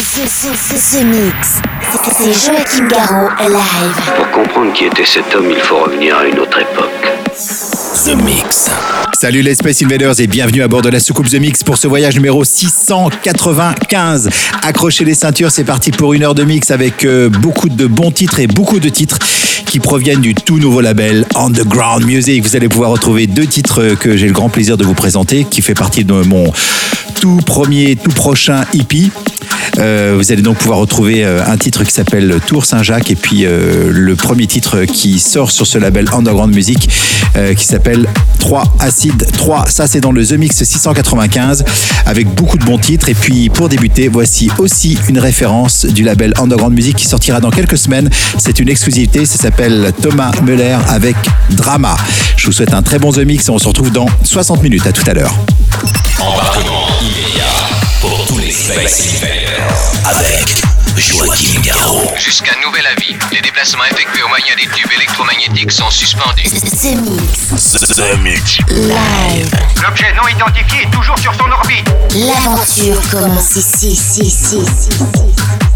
The, the, the, the Mix. C'est Joachim Garraud live. Pour comprendre qui était cet homme, il faut revenir à une autre époque. The Mix. Salut les Space Invaders et bienvenue à bord de la soucoupe The Mix pour ce voyage numéro 695. Accrochez les ceintures, c'est parti pour une heure de mix avec euh, beaucoup de bons titres et beaucoup de titres qui proviennent du tout nouveau label Underground Music. Vous allez pouvoir retrouver deux titres que j'ai le grand plaisir de vous présenter, qui fait partie de mon tout premier, tout prochain EP. Euh, vous allez donc pouvoir retrouver euh, un titre qui s'appelle Tour Saint-Jacques et puis euh, le premier titre qui sort sur ce label Underground Music qui s'appelle 3 Acid 3. Ça c'est dans le The Mix 695 avec beaucoup de bons titres. Et puis pour débuter, voici aussi une référence du label Underground Music qui sortira dans quelques semaines. C'est une exclusivité, ça s'appelle Thomas Muller avec Drama. Je vous souhaite un très bon The Mix et on se retrouve dans 60 minutes. À tout à l'heure. Space Invaders avec Joachim Garraud. Jusqu'à nouvel avis, les déplacements effectués au moyen des tubes électromagnétiques sont suspendus. The Mix. The Mix. Live. L'objet non identifié est toujours sur son orbite. L'aventure commence ici, ici, ici. ici.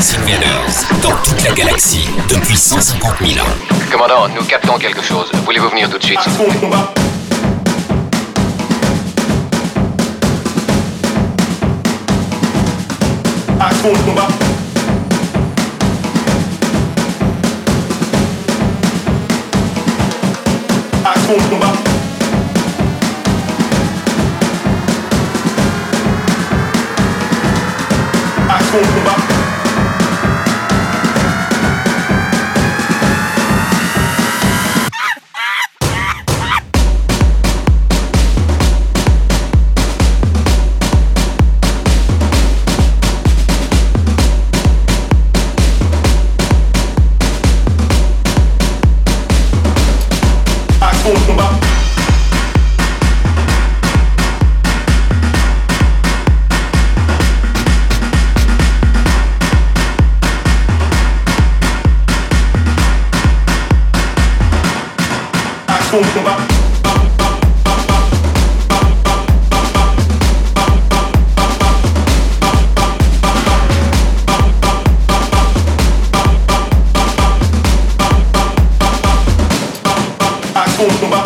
Space dans toute la galaxie depuis 150 000 ans. Commandant, nous captons quelque chose. Voulez-vous venir tout de suite? Action de combat. Action de combat. Action de combat. fundo,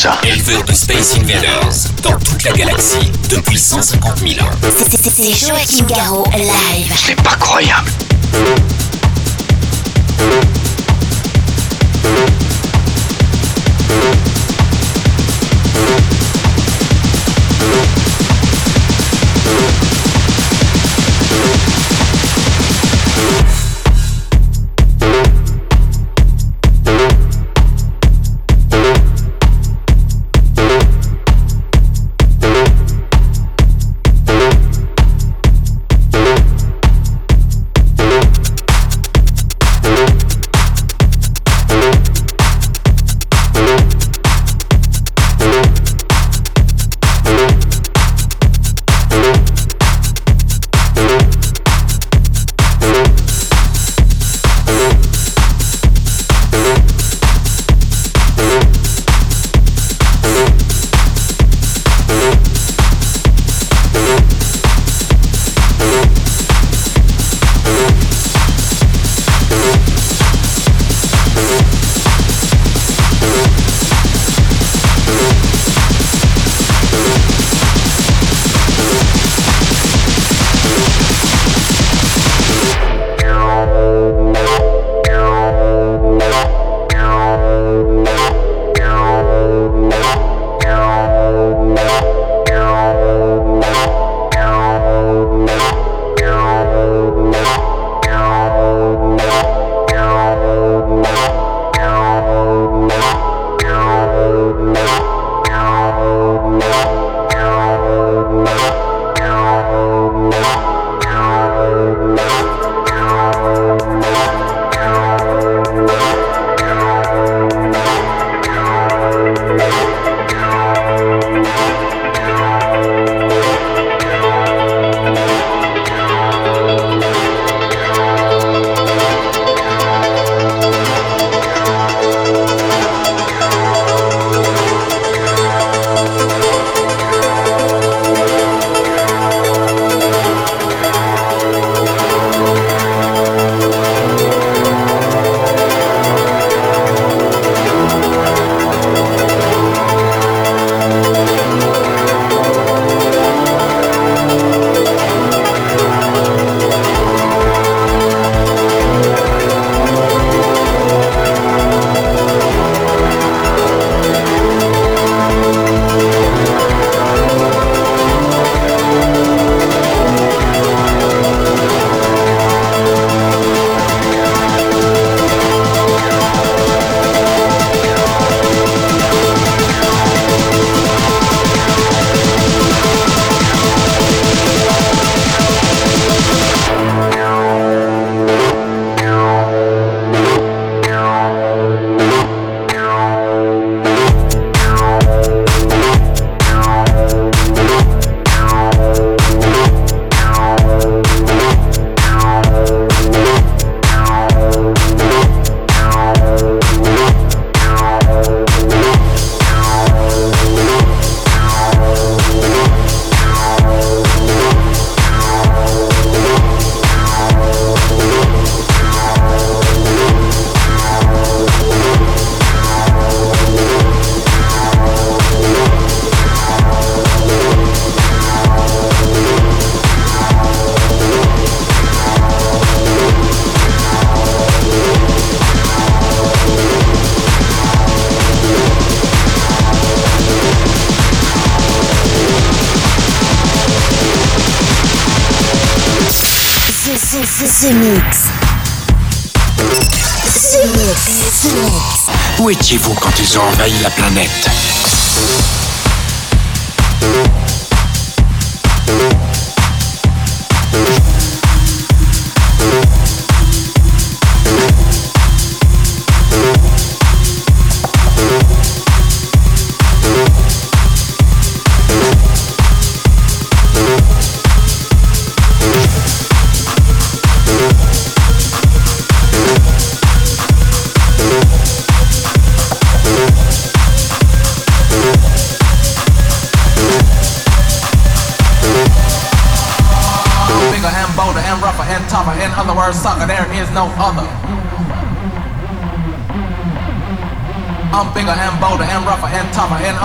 ça. Éleveur de Space Invaders dans toute la galaxie depuis 150 000 ans. C'est Joachim Garraud live. C'est pas croyable. The Mix. The. Où étiez-vous quand ils ont envahi la planète?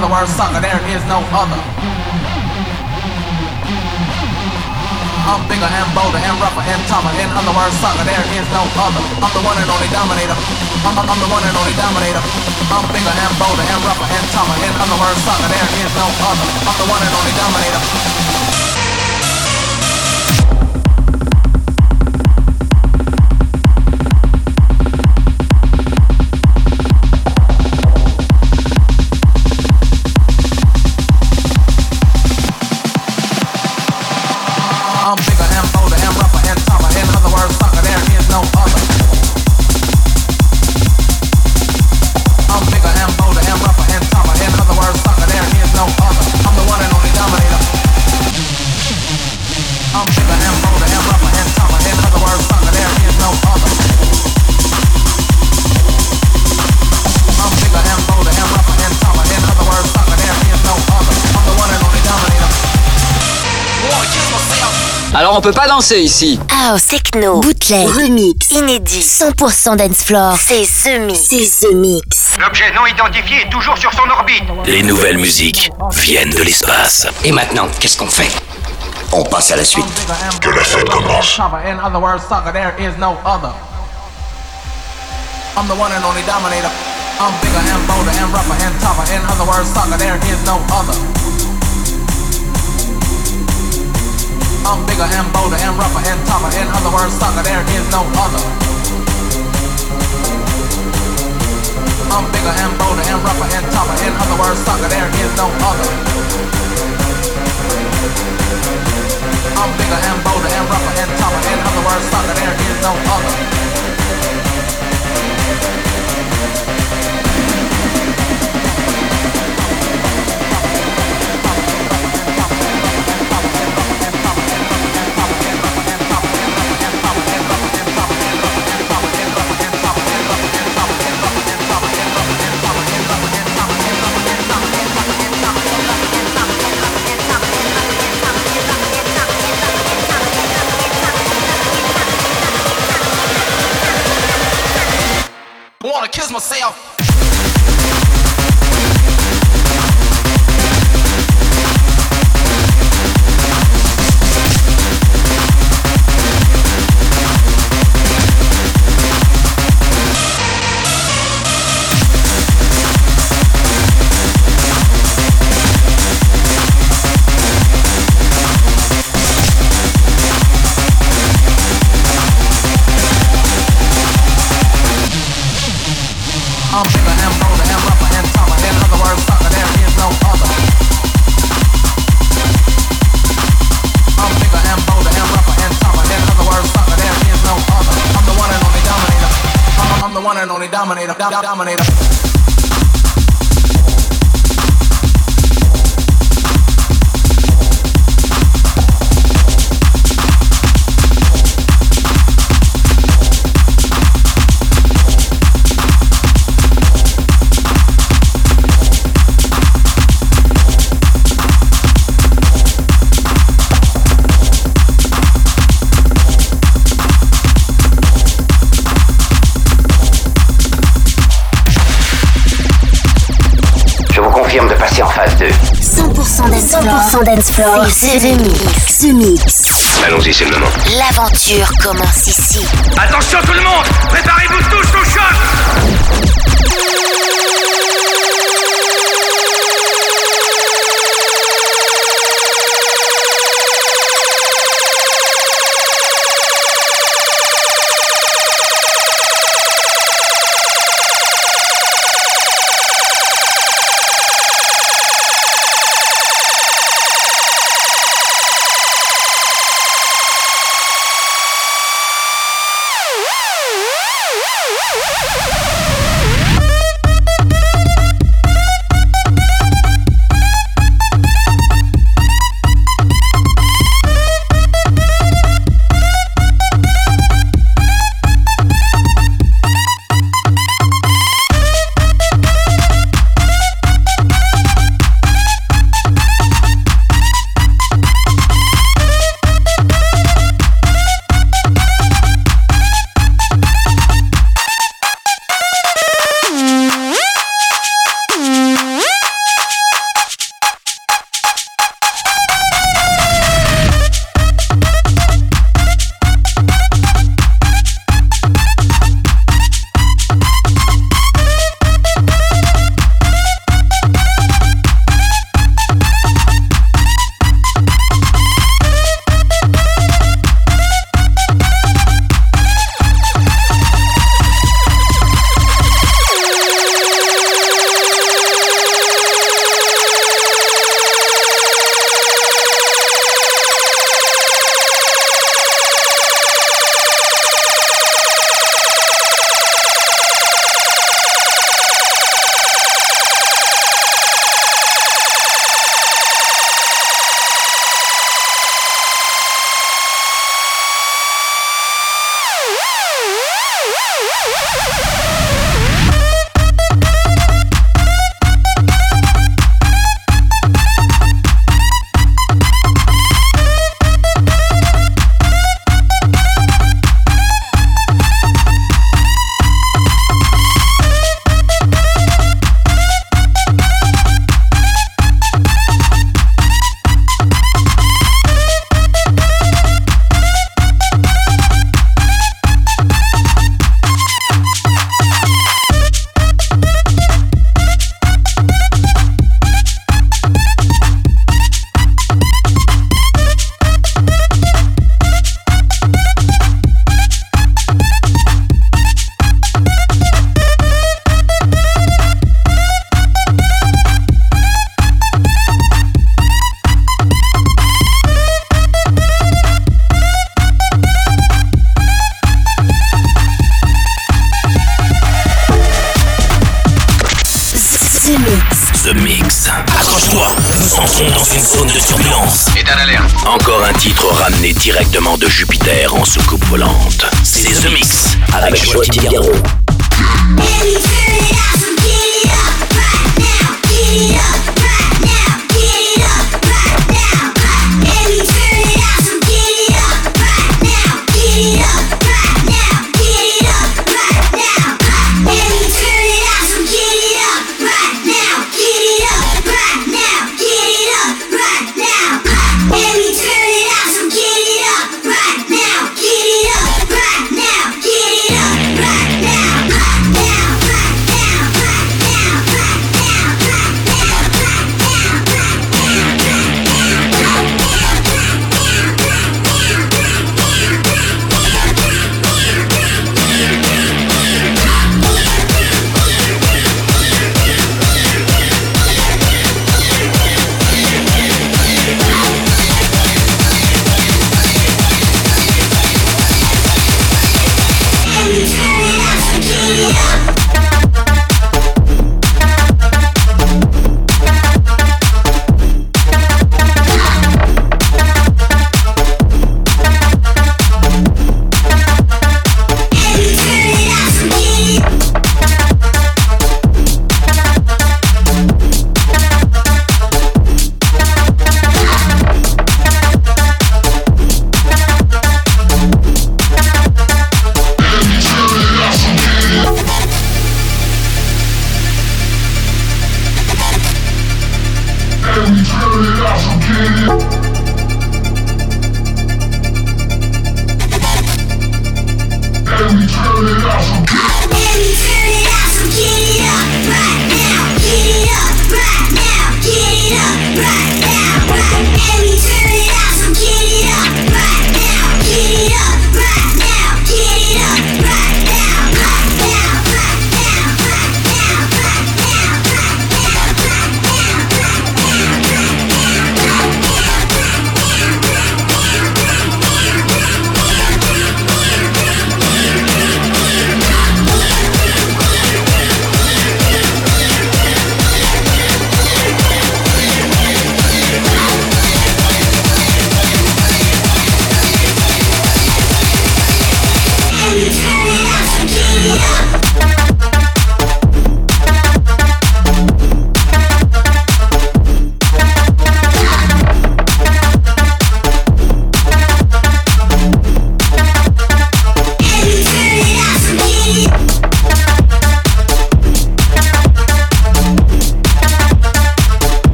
Other words, sucker, there is no other. I'm bigger and bolder and rougher and tougher. In other words, sucker, there is no other. I'm the one and only dominator. I'm, I'm the one and only dominator. I'm bigger and bolder and rougher and tougher. In other words, sucker, there is no other. I'm the one and only dominator. On peut pas danser ici. House, techno, bootleg, remix, inédit, 100% dance floor. C'est The Mix. C'est The Mix. L'objet non identifié est toujours sur son orbite. Les nouvelles musiques viennent de l'espace. Et maintenant, qu'est-ce qu'on fait? On passe à la suite. Que la fête commence. I'm the one and only dominator. I'm bigger and bolder and rougher and tougher. In other words, sucker, there is no other. I'm bigger and bolder and rougher and tougher. In other words, sucker, there is no other. I'm bigger and bolder and rougher and tougher. In other words, sucker, there is no other. I'm bigger and bolder and rougher and tougher. In other words, sucker, there is no other. Myself? Dominator. Dance floor. 100% dance floor. C'est The Mix. The Mix. Allons-y, c'est le moment. L'aventure commence ici. Attention tout le monde Préparez-vous tous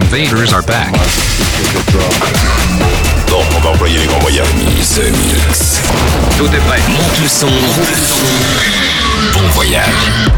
Invaders are back. Non, on va employer les grands moyens. Mix. Tout est prêt. Monte le son. Bon voyage.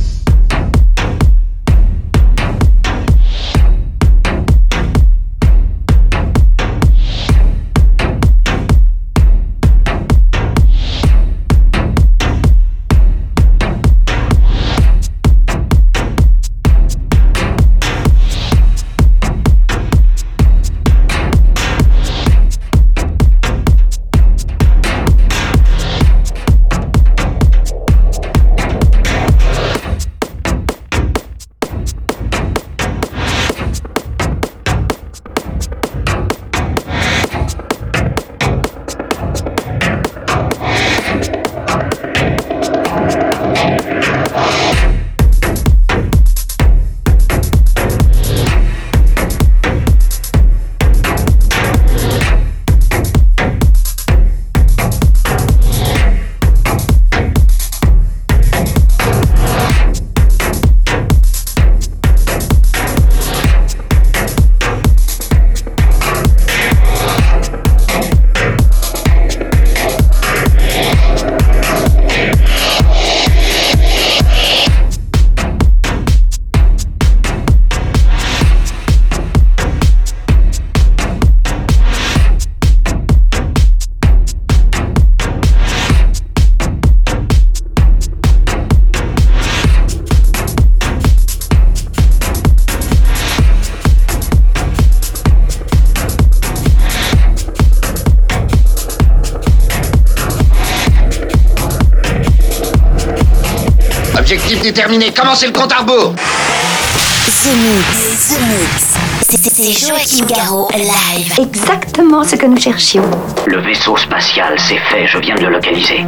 Déterminé, commencez le compte à rebours? The Mix, The Mix. C'est Joachim Garraud live. Exactement ce que nous cherchions. Le vaisseau spatial, c'est fait, je viens de le localiser.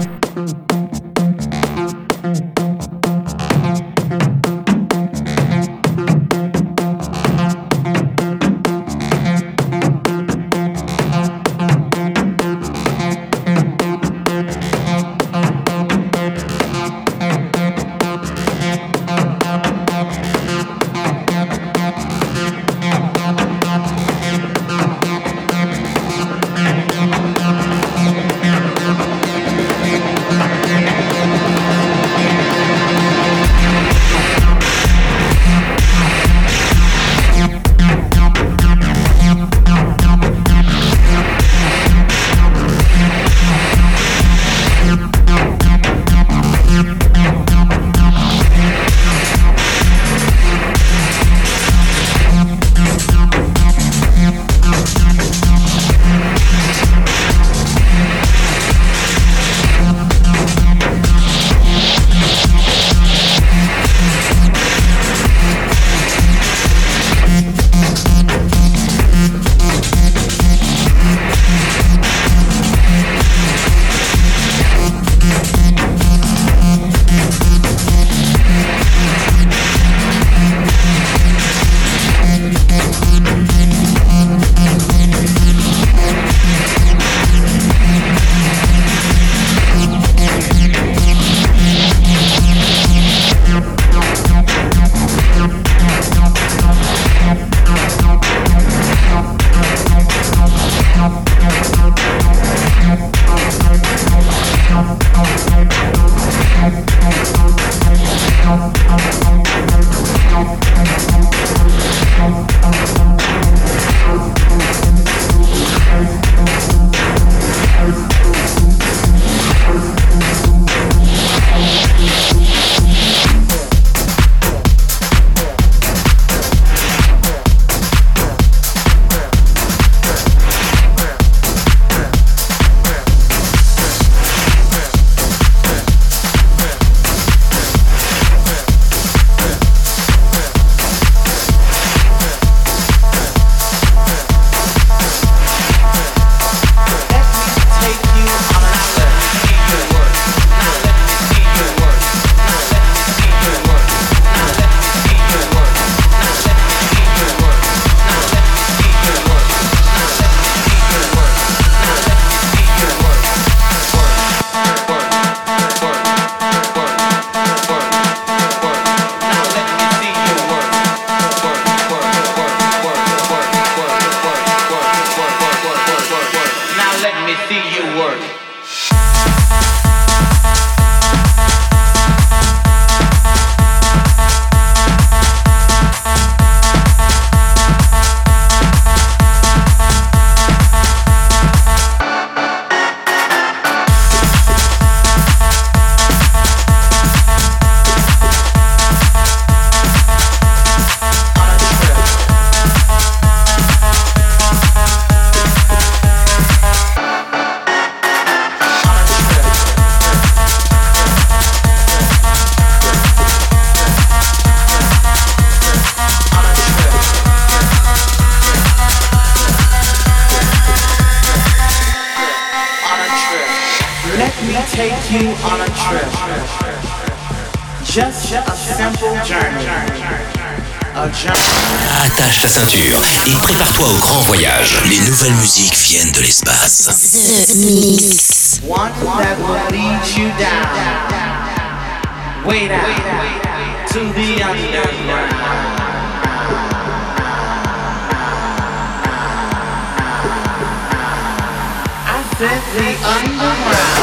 To the. I said the underground.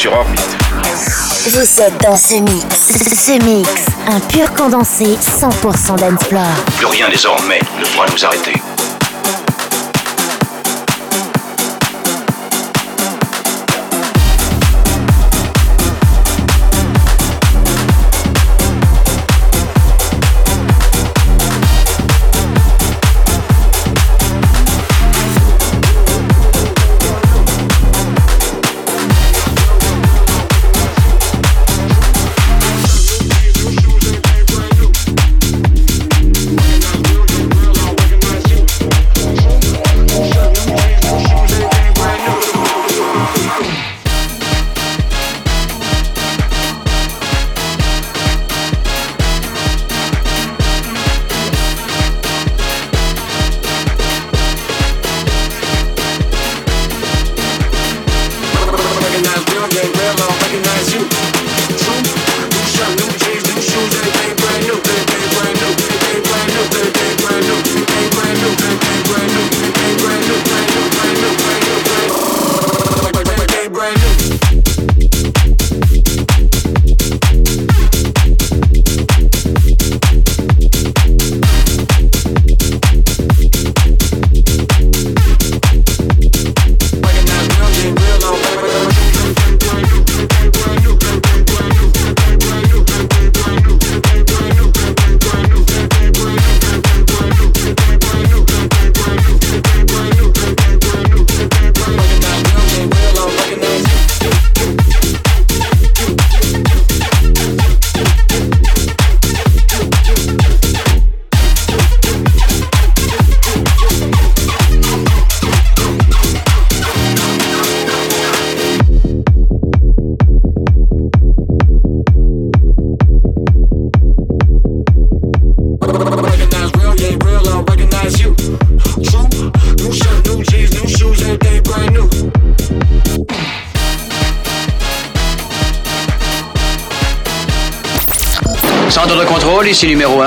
Sur orbite. Vous êtes dans ce mix. Ce mix, un pur condensé 100% d'Ensplore. Plus rien désormais ne pourra nous arrêter.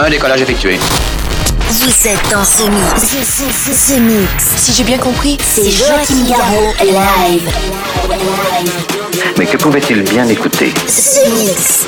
1, décollage effectué. Vous êtes dans ce mix. Ce, mix. Si j'ai bien compris, c'est Joachim Garraud live. Mais que pouvait-il bien écouter? Ce mix.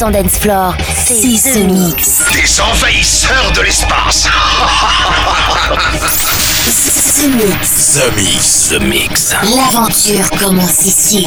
100% dance floor. C'est The Mix. Des envahisseurs de l'espace The Mix. The Mix. The Mix. L'aventure commence ici.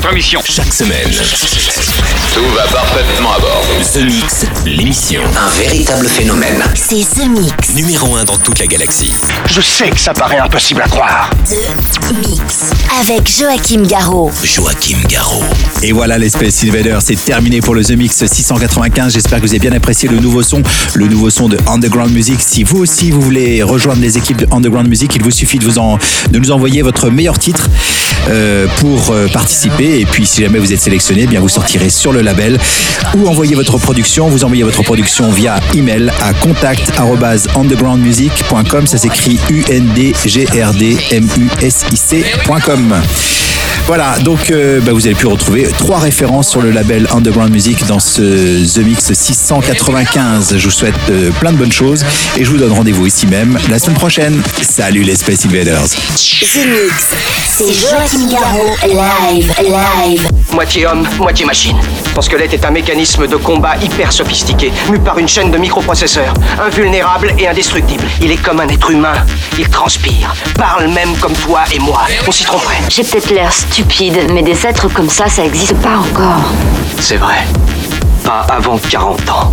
Votre mission. Chaque semaine, The Mix, l'émission. Un véritable phénomène. C'est The Mix. Numéro 1 dans toute la galaxie. Je sais que ça paraît impossible à croire. The Mix. Avec Joachim Garraud. Joachim Garraud. Et voilà les Space Invaders, c'est terminé pour le The Mix 695. J'espère que vous avez bien apprécié le nouveau son, le nouveau son de Underground Music. Si vous aussi vous voulez rejoindre les équipes de Underground Music, il vous suffit de, vous en, de nous envoyer votre meilleur titre euh, pour euh, participer. Et puis si jamais vous êtes sélectionné, eh bien vous sortirez sur le label ou envoyez votre production. Vous envoyez votre production via email à contact@undergroundmusic.com. Ça s'écrit U N D G R D M U S I C.com. Voilà, donc euh, bah, vous avez pu retrouver trois références sur le label Underground Music dans ce The Mix 695. Je vous souhaite euh, plein de bonnes choses et je vous donne rendez-vous ici même la semaine prochaine. Salut les Space Invaders. The Mix. C'est live, live. Moitié homme, moitié machine. Son squelette est un mécanisme de combat hyper sophistiqué, mu par une chaîne de microprocesseurs, invulnérable et indestructible. Il est comme un être humain. Il transpire, parle même comme toi et moi. On s'y tromperait. J'ai peut-être l'air stupide, mais des êtres comme ça, ça existe pas encore. C'est vrai. Pas avant 40 ans.